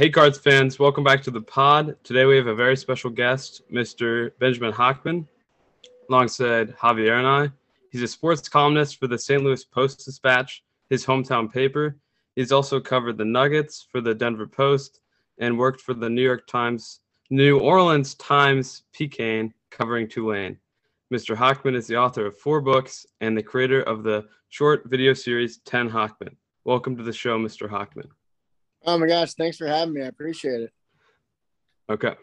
Hey, Cards fans, welcome back to the pod. Today we have a very special guest, Mr. Benjamin Hochman, alongside Javier and I. He's a sports columnist for the St. Louis Post Dispatch, his hometown paper. He's also covered the Nuggets for the Denver Post and worked for the New York Times, New Orleans Times Picayune, covering Tulane. Mr. Hochman is the author of four books and the creator of the short video series 10 Hochman. Welcome to the show, Mr. Hochman. Oh my gosh, thanks for having me. I appreciate it. Okay.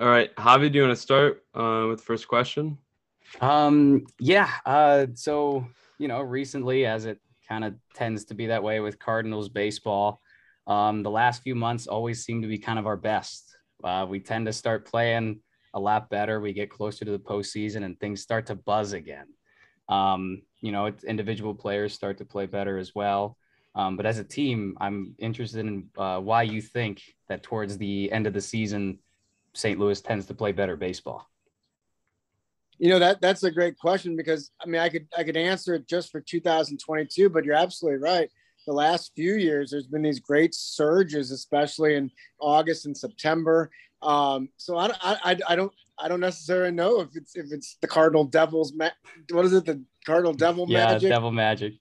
All right, Javi, do you want to start uh, with the first question? Um, yeah. Uh, so you know, recently, as it kind of tends to be that way with Cardinals baseball, um, the last few months always seem to be kind of our best. Uh, we tend to start playing a lot better. We get closer to the postseason, and things start to buzz again. Um, you know, individual players start to play better as well. Um, but as a team, I'm interested in uh, why you think that towards the end of the season, St. Louis tends to play better baseball. You know that that's a great question because I mean I could I could answer it just for 2022, but you're absolutely right. The last few years, there's been these great surges, especially in August and September. Um, so I, I, I don't I don't necessarily know if it's if it's the Cardinal Devils. Ma- what is it? The Cardinal Devil yeah, Magic. Devil Magic.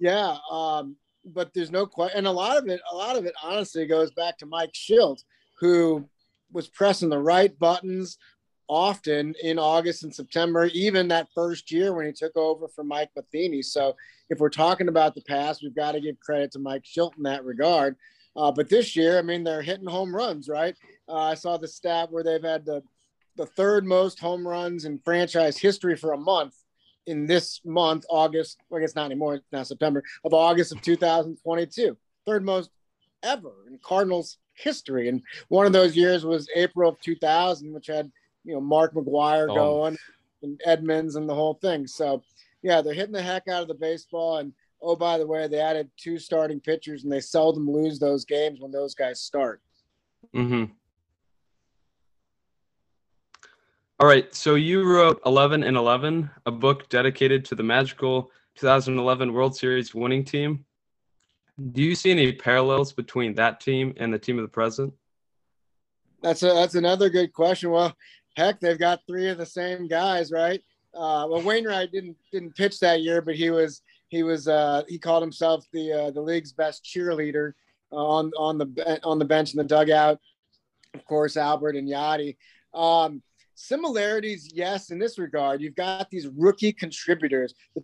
Yeah. Um, but there's no question. And a lot of it, a lot of it, honestly, goes back to Mike Shildt, who was pressing the right buttons often in August and September, even that first year when he took over for Mike Matheny. So if we're talking about the past, we've got to give credit to Mike Shildt in that regard. Uh, but this year, I mean, they're hitting home runs, right? Uh, I saw the stat where they've had the the third most home runs in franchise history for a month in this month, August, well, I guess not anymore, now September, of August of 2022. Third most ever in Cardinals history. And one of those years was April of 2000, which had, you know, Mark McGwire oh. going and Edmonds and the whole thing. So, yeah, they're hitting the heck out of the baseball. And oh, by the way, they added two starting pitchers and they seldom lose those games when those guys start. Mm-hmm. All right. So you wrote 11 and 11, a book dedicated to the magical 2011 World Series winning team. Do you see any parallels between that team and the team of the present? That's a, that's another good question. Well, heck, they've got three of the same guys, right? Uh, well, Wainwright didn't didn't pitch that year, but he was he was uh, he called himself the uh, the league's best cheerleader on on the on the bench in the dugout. Of course, Albert and Yadi. Um, similarities, yes, in this regard. You've got these rookie contributors. The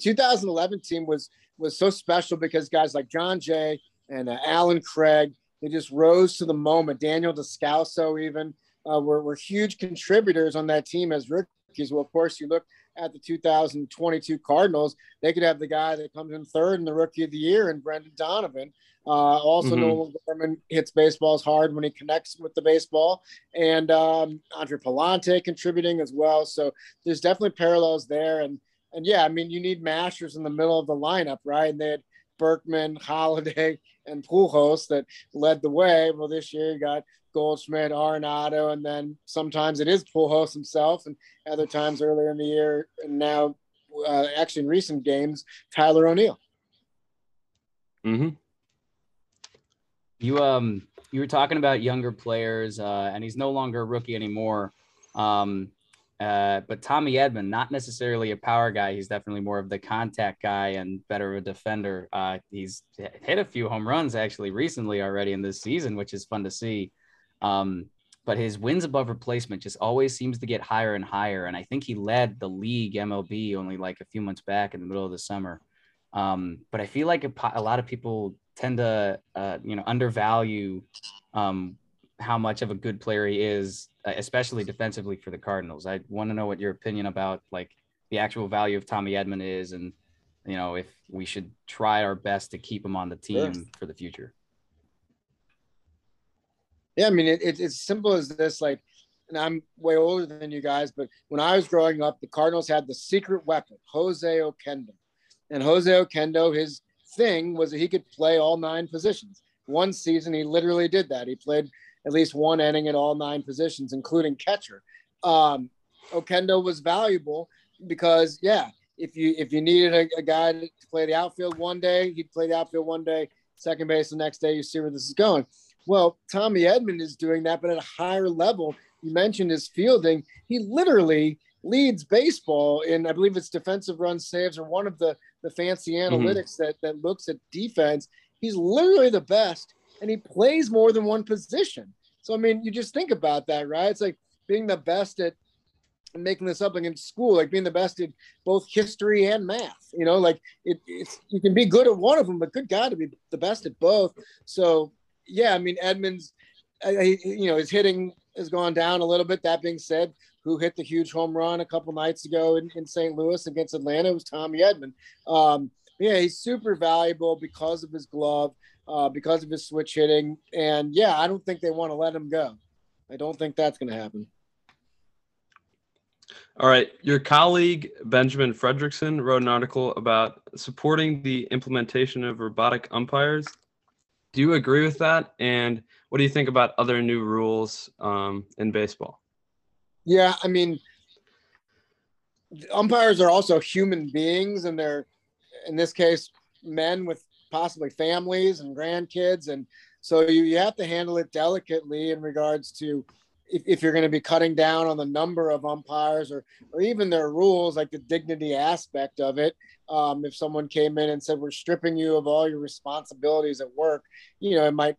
2011 team was was so special because guys like Jon Jay and uh, Allen Craig, they just rose to the moment. Daniel Descalso even uh, were, were huge contributors on that team as rookies. Well, of course, you look at the 2022 Cardinals, they could have the guy that comes in third in the rookie of the year and Brendan Donovan. Uh, also, mm-hmm. Nolan Gorman hits baseballs hard when he connects with the baseball, and um, Andre Pallante contributing as well. So there's definitely parallels there. And and yeah, I mean, you need mashers in the middle of the lineup, right? And they had Berkman, Holliday, and Pujols that led the way. Well, this year you got Goldschmidt, Arenado, and then sometimes it is Pujols himself, and other times earlier in the year, and now uh, actually in recent games, Tyler O'Neill. Mm-hmm. You um you were talking about younger players, uh, and he's no longer a rookie anymore. Um, uh, but Tommy Edman, not necessarily a power guy. He's definitely more of the contact guy and better of a defender. Uh, he's hit a few home runs actually recently already in this season, which is fun to see. Um, but his wins above replacement just always seems to get higher and higher. And I think he led the league MLB only like a few months back in the middle of the summer. Um, but I feel like a, a, lot of people tend to, uh, you know, undervalue um, how much of a good player he is, uh, especially defensively for the Cardinals. I want to know what your opinion about like the actual value of Tommy Edman is, and you know if we should try our best to keep him on the team sure. for the future. Yeah, I mean it, it, it's simple as this. Like, and I'm way older than you guys, but when I was growing up, the Cardinals had the secret weapon, Jose Oquendo, and Jose Oquendo, his thing was that he could play all nine positions. One season, he literally did that. He played at least one inning at all nine positions, including catcher. Um, Oquendo was valuable because, yeah, if you if you needed a, a guy to play the outfield one day, he'd play the outfield one day. second base the next day. You see where this is going. Well, Tommy Edman is doing that, but at a higher level. You mentioned his fielding. He literally leads baseball in, I believe it's defensive run saves or one of the, the fancy mm-hmm. analytics mm-hmm. that, that looks at defense. He's literally the best and he plays more than one position. So, I mean, you just think about that, right? It's like being the best at making this up like in school, like being the best at both history and math. You know, like it, it's you can be good at one of them, but good God, to be the best at both. So yeah, I mean Edmonds, I, you know, his hitting has gone down a little bit. That being said, who hit the huge home run a couple nights ago in, in St. Louis against Atlanta It was Tommy Edman. Um, yeah, he's super valuable because of his glove, uh, because of his switch hitting, and yeah, I don't think they want to let him go. I don't think that's going to happen. All right. Your colleague, Benjamin Frederickson, wrote an article about supporting the implementation of robotic umpires. Do you agree with that? And what do you think about other new rules um, in baseball? Yeah, I mean, umpires are also human beings, and they're, in this case, men with possibly families and grandkids. And so you, you have to handle it delicately in regards to if, if you're going to be cutting down on the number of umpires or or even their rules, like the dignity aspect of it. Um, if someone came in and said we're stripping you of all your responsibilities at work, you know, it might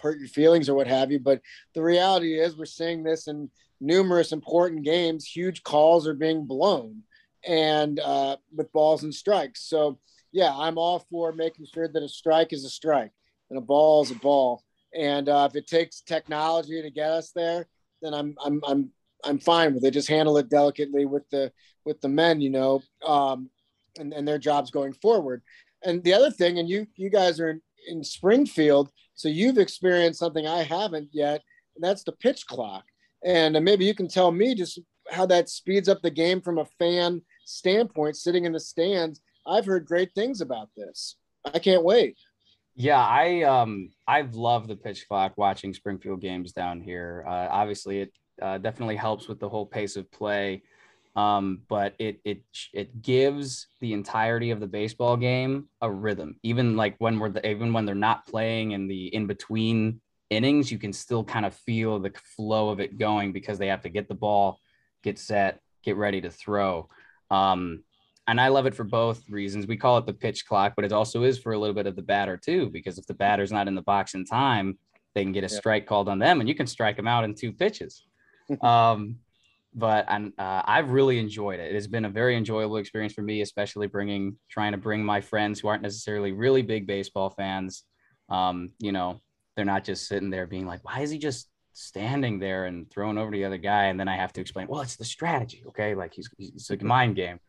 hurt your feelings or what have you. But the reality is, we're seeing this in numerous important games. Huge calls are being blown, and uh, with balls and strikes. So yeah, I'm all for making sure that a strike is a strike and a ball is a ball. And uh, if it takes technology to get us there, then I'm I'm I'm I'm fine with it. Just handle it delicately with the with the men, you know, um, and and their jobs going forward. And the other thing, and you you guys are in, in Springfield, so you've experienced something I haven't yet, and that's the pitch clock. And maybe you can tell me just how that speeds up the game from a fan standpoint, sitting in the stands. I've heard great things about this. I can't wait. Yeah, I um I've loved the pitch clock watching Springfield games down here. Uh, obviously, it uh, definitely helps with the whole pace of play, um, but it it it gives the entirety of the baseball game a rhythm. Even like when we're the, even when they're not playing in the in between innings, you can still kind of feel the flow of it going because they have to get the ball, get set, get ready to throw. Um, and I love it for both reasons. We call it the pitch clock, but it also is for a little bit of the batter too, because if the batter's not in the box in time, they can get a strike called on them, and you can strike them out in two pitches. um, but and uh, I've really enjoyed it. It has been a very enjoyable experience for me, especially bringing trying to bring my friends who aren't necessarily really big baseball fans. Um, you know, they're not just sitting there being like, "Why is he just standing there and throwing over to the other guy?" And then I have to explain, "Well, it's the strategy, okay? Like he's, he's it's like a mind game."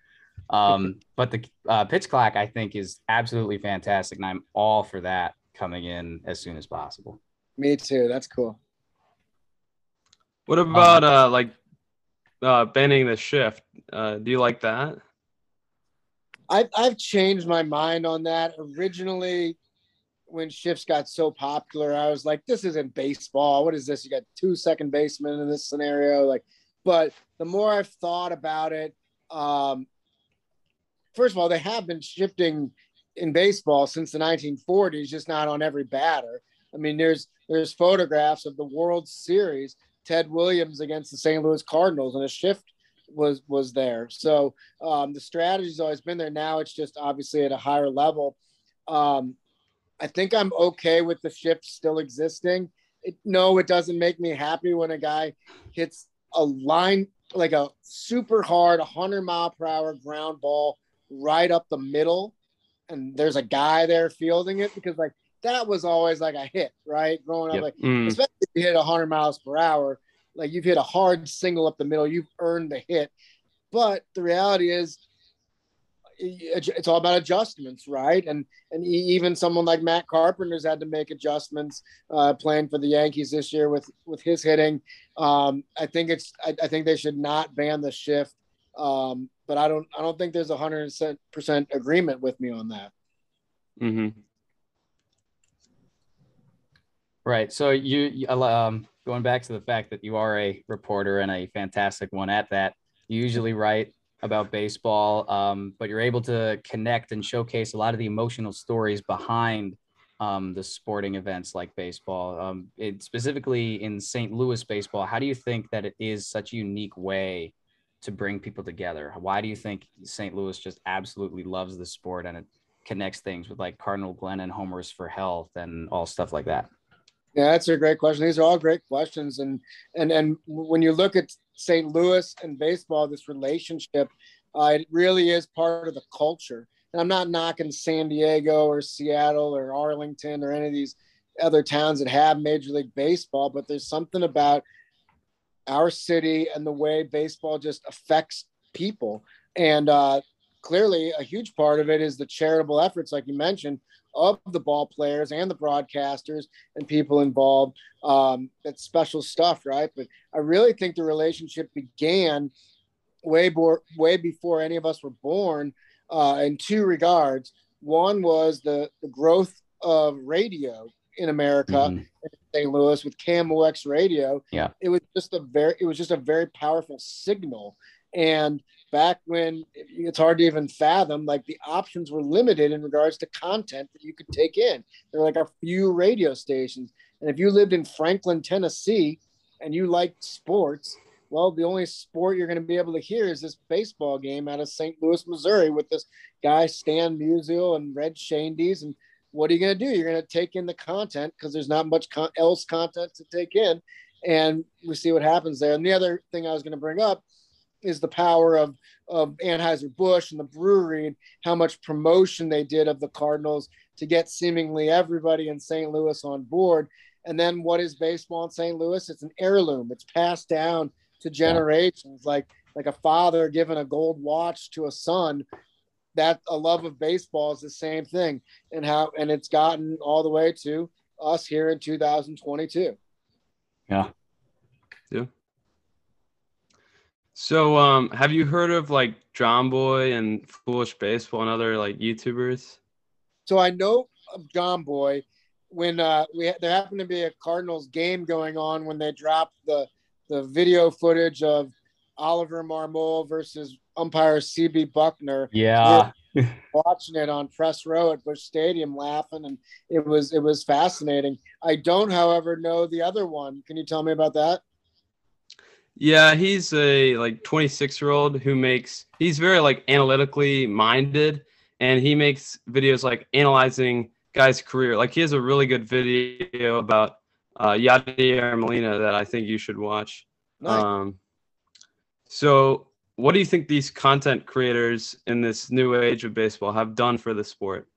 Um, but the uh, pitch clock, I think, is absolutely fantastic, and I'm all for that coming in as soon as possible. Me too. That's cool. What about um, uh, like uh, banning the shift? Uh, do you like that? I've I've changed my mind on that. Originally, when shifts got so popular, I was like, "This isn't baseball. What is this? You got two second basemen in this scenario." Like, but the more I've thought about it, um, first of all, they have been shifting in baseball since the 1940s, just not on every batter. I mean, there's there's photographs of the World Series, Ted Williams against the St. Louis Cardinals, and a shift was was there. So um, the strategy's always been there. Now it's just obviously at a higher level. Um, I think I'm okay with the shift still existing. It, no, it doesn't make me happy when a guy hits a line like a super hard 100 mile per hour ground ball right up the middle and there's a guy there fielding it because like that was always like a hit, right? Growing up, yep. like mm. especially if you hit 100 miles per hour, like you've hit a hard single up the middle, you've earned the hit. But the reality is, it's all about adjustments, right? And and even someone like Matt Carpenter's had to make adjustments uh, playing for the Yankees this year with with his hitting. Um, I think it's I, I think they should not ban the shift. Um, but I don't I don't think there's a hundred percent agreement with me on that. Mm-hmm. Right. So you um, going back to the fact that you are a reporter and a fantastic one at that. You usually write about baseball, um, but you're able to connect and showcase a lot of the emotional stories behind um, the sporting events like baseball, um, it, specifically in St. Louis baseball. How do you think that it is such a unique way to bring people together? Why do you think St. Louis just absolutely loves the sport and it connects things with like Cardinal Glennon and Homers for Health and all stuff like that? Yeah, that's a great question. These are all great questions, and and and when you look at St. Louis and baseball, this relationship, uh, it really is part of the culture. And I'm not knocking San Diego or Seattle or Arlington or any of these other towns that have Major League Baseball, but there's something about our city and the way baseball just affects people. And uh, clearly, a huge part of it is the charitable efforts, like you mentioned, of the ball players and the broadcasters and people involved. Um, it's special stuff, right? But I really think the relationship began way more, way before any of us were born. Uh, in two regards, one was the, the growth of radio in America, mm-hmm. in St. Louis with KMOX radio. Yeah, it was just a very, it was just a very powerful signal. And back when it's hard to even fathom, like the options were limited in regards to content that you could take in. There were like a few radio stations. And if you lived in Franklin, Tennessee, and you liked sports, well, the only sport you're going to be able to hear is this baseball game out of St. Louis, Missouri, with this guy Stan Musial and Red Schoendienst. And what are you going to do? You're going to take in the content because there's not much con- else content to take in, and we see what happens there. And the other thing I was going to bring up is the power of of Anheuser Busch and the brewery and how much promotion they did of the Cardinals to get seemingly everybody in St. Louis on board. And then what is baseball in St. Louis? It's an heirloom. It's passed down to generations, like like a father giving a gold watch to a son. That a love of baseball is the same thing, and how and it's gotten all the way to us here in 2022. Yeah. Yeah. So, um, have you heard of like Jomboy and Foolish Baseball and other like YouTubers? So I know of Jomboy when uh, we there happened to be a Cardinals game going on when they dropped the the video footage of Oliver Marmol versus umpire CB Bucknor. Yeah. watching it on press row at Busch Stadium laughing and it was it was fascinating. I don't however know the other one. Can you tell me about that? Yeah, he's a like 26 year old who makes he's very like analytically minded and he makes videos like analyzing guys' career. Like he has a really good video about uh, Yadier Molina that I think you should watch. Nice. Um, so, what do you think these content creators in this new age of baseball have done for the sport?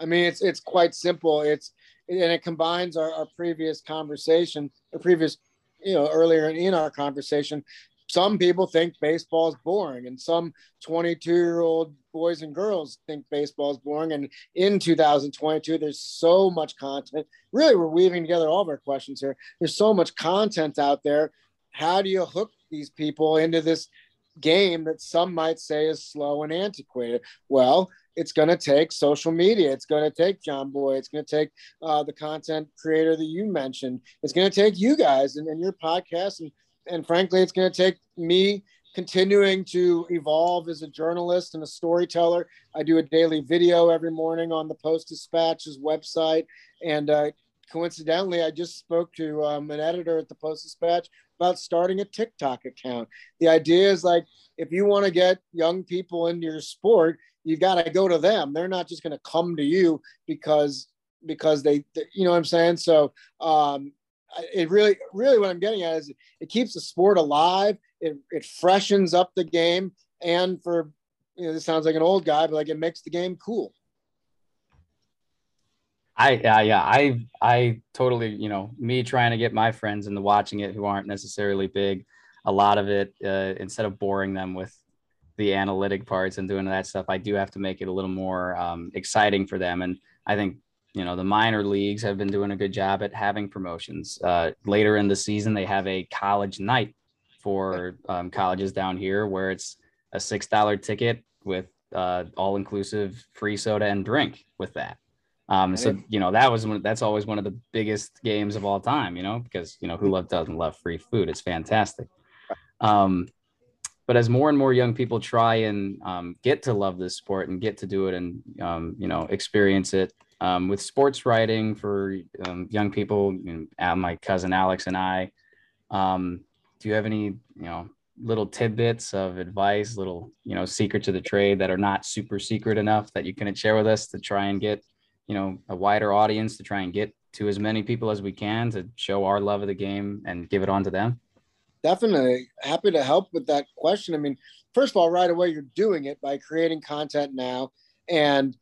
I mean, it's it's quite simple. It's and it combines our, our previous conversation, or previous you know earlier in our conversation some people think baseball is boring and some 22 year old boys and girls think baseball is boring. And in 2022 there's so much content. Really we're weaving together all of our questions here. There's so much content out there. How do you hook these people into this game that some might say is slow and antiquated well it's going to take social media. It's going to take Jomboy. It's going to take uh, the content creator that you mentioned. It's going to take you guys and, and your podcast. And, and frankly, it's going to take me continuing to evolve as a journalist and a storyteller. I do a daily video every morning on the Post Dispatch's website. And uh, coincidentally, I just spoke to um, an editor at the Post Dispatch about starting a TikTok account. The idea is like, if you want to get young people into your sport, you've got to go to them. They're not just going to come to you because because they, you know what I'm saying. So um, it really, really, what I'm getting at is it keeps the sport alive. It it freshens up the game, and for you know, this sounds like an old guy, but like it makes the game cool. I yeah yeah I I totally you know me trying to get my friends into watching it who aren't necessarily big. A lot of it uh, instead of boring them with the analytic parts and doing that stuff, I do have to make it a little more um, exciting for them. And I think you know the minor leagues have been doing a good job at having promotions. Uh, later in the season, they have a college night for um, colleges down here, where it's a six dollar ticket with uh, all inclusive free soda and drink with that. Um, so you know that was one, that's always one of the biggest games of all time. You know because you know who love doesn't love free food. It's fantastic. Um, but as more and more young people try and um, get to love this sport and get to do it and um, you know experience it um, with sports writing for um, young people, you know, my cousin Alex and I. Um, do you have any, you know, little tidbits of advice, little, you know, secrets of the trade that are not super secret enough that you can share with us to try and get, you know, a wider audience to try and get to as many people as we can to show our love of the game and give it on to them? Definitely happy to help with that question. I mean, first of all, right away, you're doing it by creating content now. And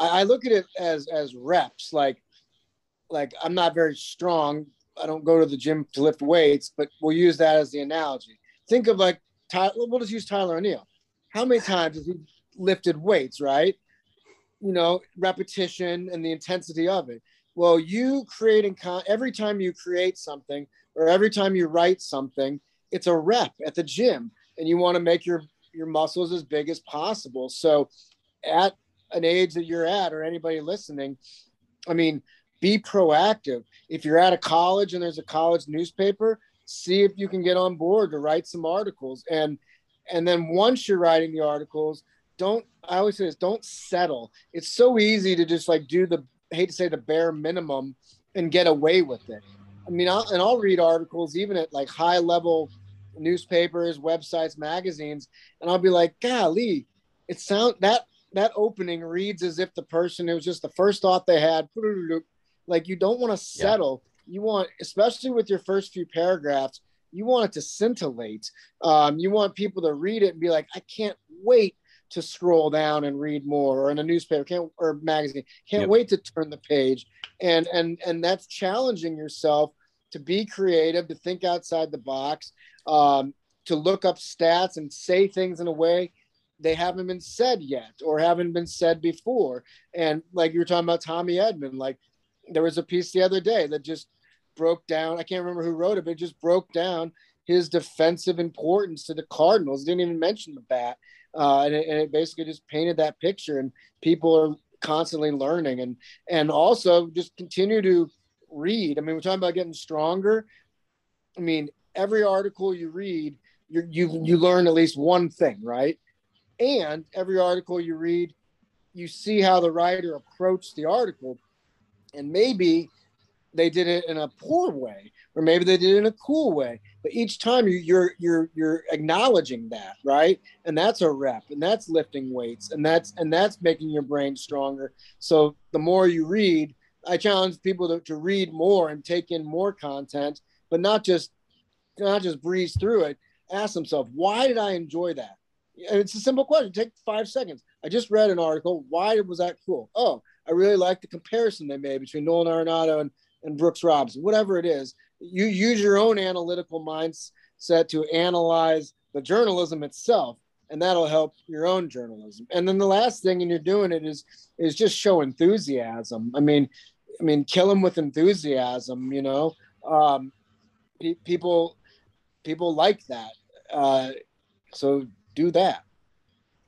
I, I look at it as as reps, like like I'm not very strong. I don't go to the gym to lift weights, but we'll use that as the analogy. Think of like Tyler, we'll just use Tyler O'Neill. How many times has he lifted weights, right? You know, repetition and the intensity of it. Well, you creating con- every time you create something or every time you write something, it's a rep at the gym, and you want to make your your muscles as big as possible. So, at an age that you're at, or anybody listening, I mean, be proactive. If you're at a college and there's a college newspaper, see if you can get on board to write some articles. And and then once you're writing the articles, don't I always say this, don't settle. It's so easy to just like do the I hate to say the bare minimum and get away with it. I mean, I'll, and I'll read articles even at like high level newspapers, websites, magazines, and I'll be like, golly, it sound that that opening reads as if the person it was just the first thought they had. Like you don't want to settle. Yeah. You want, especially with your first few paragraphs, you want it to scintillate. Um, you want people to read it and be like, I can't wait to scroll down and read more or in a newspaper can't or magazine can't yep. wait to turn the page. And and and that's challenging yourself to be creative to think outside the box um, to look up stats and say things in a way they haven't been said yet or haven't been said before. And like you were talking about tommy edman like there was a piece the other day that just broke down i can't remember who wrote it but it just broke down his defensive importance to the cardinals. Didn't even mention the bat uh, and, it, and it basically just painted that picture. And people are constantly learning and and also just continue to read. I mean, we're talking about getting stronger. I mean, every article you read, you you you learn at least one thing, right? And every article you read, you see how the writer approached the article, and maybe they did it in a poor way, or maybe they did it in a cool way. But each time you, you're you're you're acknowledging that, right? And that's a rep, and that's lifting weights, and that's and that's making your brain stronger. So the more you read, I challenge people to, to read more and take in more content, but not just not just breeze through it. Ask themselves, why did I enjoy that? And it's a simple question. Take five seconds. I just read an article. Why was that cool? Oh, I really like the comparison they made between Nolan Arenado and, and Brooks Robinson, whatever it is you use your own analytical mindset to analyze the journalism itself and that'll help your own journalism. And then the last thing and you're doing it is is just show enthusiasm. I mean i mean kill them with enthusiasm you know? Um, pe- people people like that. Uh, so do that.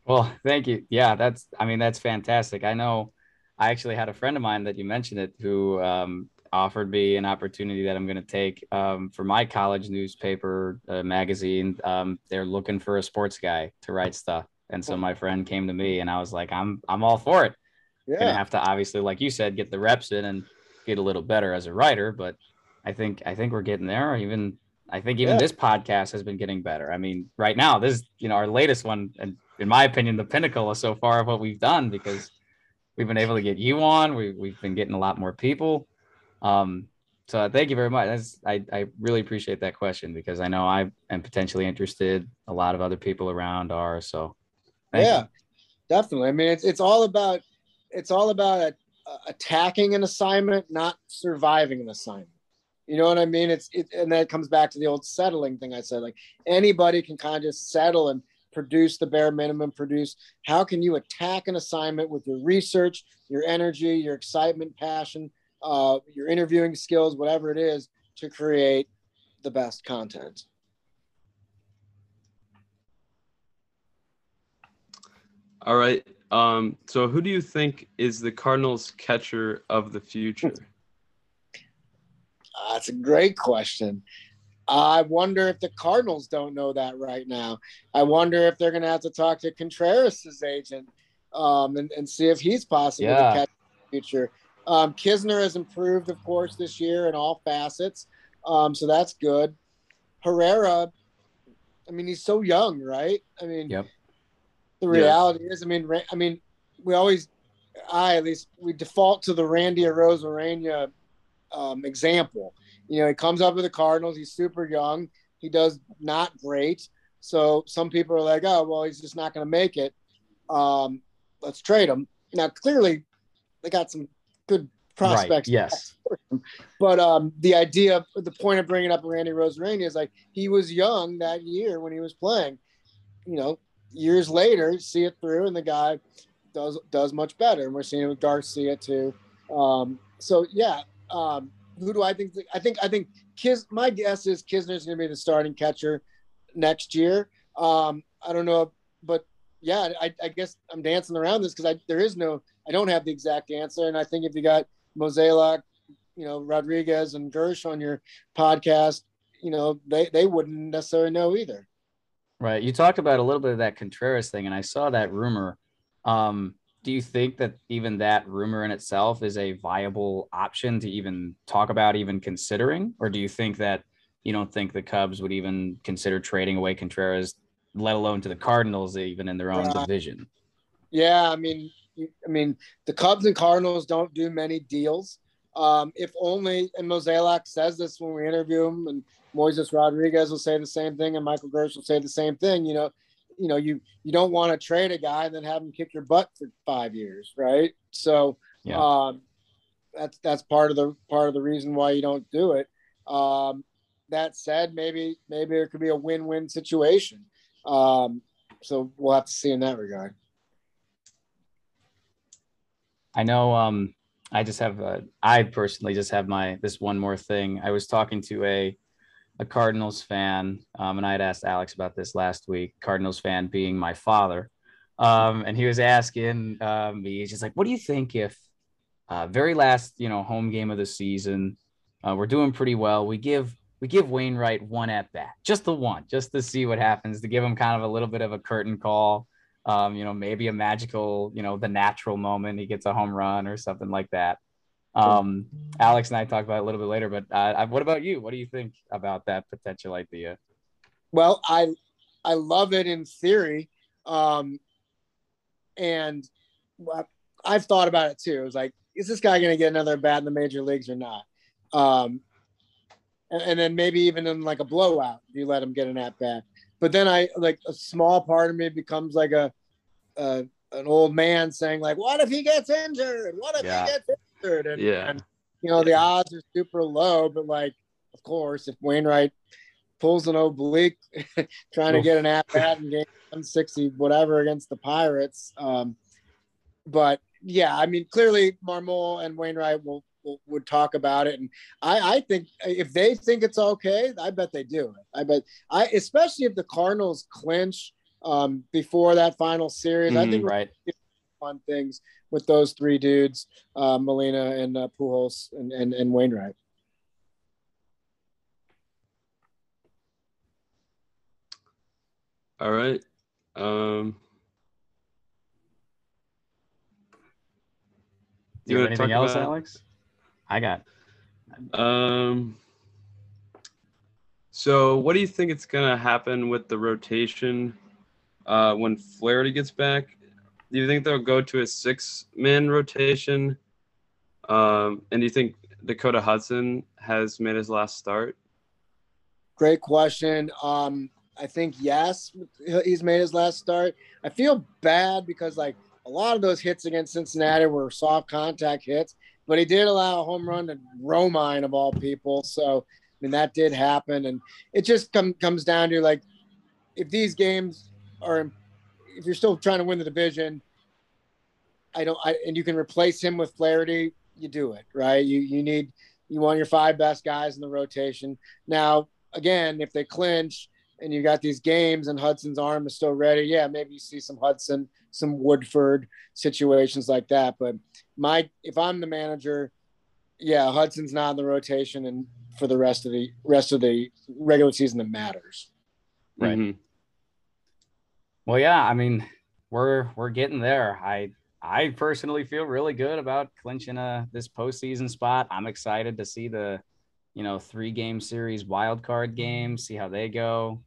Well thank you. Yeah that's i mean that's fantastic. I know i actually had a friend of mine that you mentioned it who um, offered me an opportunity that I'm going to take um, for my college newspaper uh, magazine. Um, they're looking for a sports guy to write stuff, and so my friend came to me, and I was like, "I'm I'm all for it." Yeah. Gonna have to obviously, like you said, get the reps in and get a little better as a writer, but I think I think we're getting there. Even I think even yeah. this podcast has been getting better. I mean, right now, this is you know our latest one, and in my opinion, the pinnacle so far of what we've done because we've been able to get you on. We, we've been getting a lot more people. Um, so thank you very much. That's, I, I really appreciate that question because I know I am potentially interested. A lot of other people around are. So yeah, you. definitely. I mean, it's, it's all about, it's all about attacking an assignment, not surviving an assignment. You know what I mean? It's it, and that comes back to the old settling thing I said. Like anybody can kind of just settle and produce the bare minimum. Produce. How can you attack an assignment with your research, your energy, your excitement, passion, uh, your interviewing skills, whatever it is, to create the best content. All right. Um, so, who do you think is the Cardinals' catcher of the future? Uh, that's a great question. I wonder if the Cardinals don't know that right now. I wonder if they're going to have to talk to Contreras' agent um, and, and see if he's possible yeah. to catch the future. Um, Knizner has improved, of course, this year in all facets. Um, so that's good. Herrera, I mean, he's so young, right? I mean, Yep. the reality is, I mean, I mean, we always, I at least, we default to the Randy Arozarena um, example. You know, he comes up with the Cardinals. He's super young. He does not great. So some people are like, oh, well, he's just not going to make it. Um, let's trade him. Now, clearly, they got some good prospects. Right. Yes. But um, the idea, the point of bringing up Randy Arozarena is like he was young that year when he was playing. You know, years later, see it through, and the guy does does much better. And we're seeing it with Garcia too. Um, so yeah, um, who do I think? I think I think Kis. My guess is Knizner's going to be the starting catcher next year. Um, I don't know, but yeah, I, I guess I'm dancing around this because there is no, I don't have the exact answer, and I think if you got Mozeliak, you know, Rodriguez and Girsch on your podcast, you know, they they wouldn't necessarily know either. Right. You talked about a little bit of that Contreras thing, and I saw that rumor. Um, do you think that even that rumor in itself is a viable option to even talk about, even considering? Or do you think that you don't think the Cubs would even consider trading away Contreras, let alone to the Cardinals, even in their own Right. division? Yeah, I mean, I mean, the Cubs and Cardinals don't do many deals. Um, if only, and Mozeliak says this when we interview him, and Moises Rodriguez will say the same thing, and Michael Girsch will say the same thing. You know, you know, you you don't want to trade a guy and then have him kick your butt for five years, right? So, Yeah. um, that's that's part of the part of the reason why you don't do it. Um, that said, maybe maybe it could be a win-win situation. Um, so we'll have to see in that regard. I know. Um, I just have. A, I personally just have my this one more thing. I was talking to a a Cardinals fan, um, and I had asked Alex about this last week. Cardinals fan being my father, um, and he was asking uh, me. He's just like, "What do you think if uh, very last, you know, home game of the season, uh, we're doing pretty well. We give we give Wainwright one at bat, just the one, just to see what happens, to give him kind of a little bit of a curtain call." um, you know, maybe a magical, you know, the natural moment he gets a home run or something like that. Um, Alex and I talked about it a little bit later, but uh, I- what about you? What do you think about that potential idea? Well, I I love it in theory, um, and I've thought about it too. It was like, is this guy going to get another bat in the major leagues or not? Um, and, then maybe even in like a blowout, you let him get an at bat. But then I like a small part of me becomes like a, a an old man saying like, what if he gets injured? What if Yeah. he gets injured? And, Yeah. and you know the odds are super low, but like, of course, if Wainwright pulls an oblique, trying to get an at bat in game 160, whatever against the Pirates. Um, but yeah, I mean, clearly Marmol and Wainwright will, will would talk about it, and I, I think if they think it's okay, I bet they do. I bet I, especially if the Cardinals clinch um, before that final series, I Mhm. think Right. fun things with those three dudes, uh, Molina and uh, Pujols and, and, and Wainwright. All right. Um, Do you have wanna anything else, about- Alex? I got. Um. So, what do you think it's gonna happen with the rotation uh, when Flaherty gets back? Do you think they'll go to a six-man rotation? Um, and do you think Dakota Hudson has made his last start? Great question. Um, I think yes, he's made his last start. I feel bad because like a lot of those hits against Cincinnati were soft contact hits, but he did allow a home run to Romine of all people. So I mean that did happen, and it just come, comes down to like if these games are if you're still trying to win the division, I don't I and you can replace him with Flaherty, you do it, right? You you need you want your five best guys in the rotation. Now, again, if they clinch and you got these games and Hudson's arm is still ready, yeah, maybe you see some Hudson, some Woodford situations like that. But my if I'm the manager, yeah, Hudson's not in the rotation and for the rest of the rest of the regular season that matters. Right. Mhm. Well, yeah. I mean, we're we're getting there. I I personally feel really good about clinching a this postseason spot. I'm excited to see the, you know, three game series wild card game, see how they go.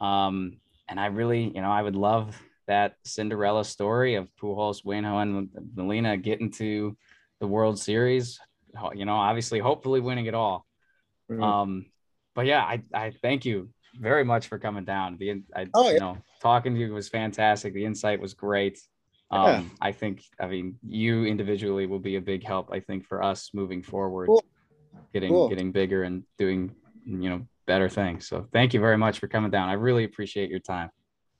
Um, and I really, you know, I would love that Cinderella story of Pujols, Waino, and Molina getting to the World Series. You know, obviously, hopefully winning it all. Mm-hmm. Um, but yeah, I, I thank you very much for coming down. The I, oh, yeah. you know, talking to you was fantastic. The insight was great. Um, yeah. I think, I mean, you individually will be a big help. I think for us moving forward, cool. getting cool. getting bigger and doing, you know, better things. So thank you very much for coming down. I really appreciate your time.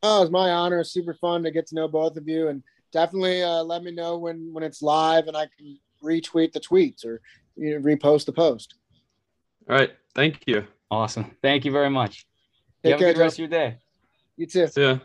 Oh, it's my honor. Super fun to get to know both of you, and definitely uh, let me know when when it's live, and I can retweet the tweets or you know, repost the post. All right. Thank you. Awesome. Thank you very much. Take you have care, a good rest of your day. You too. See ya.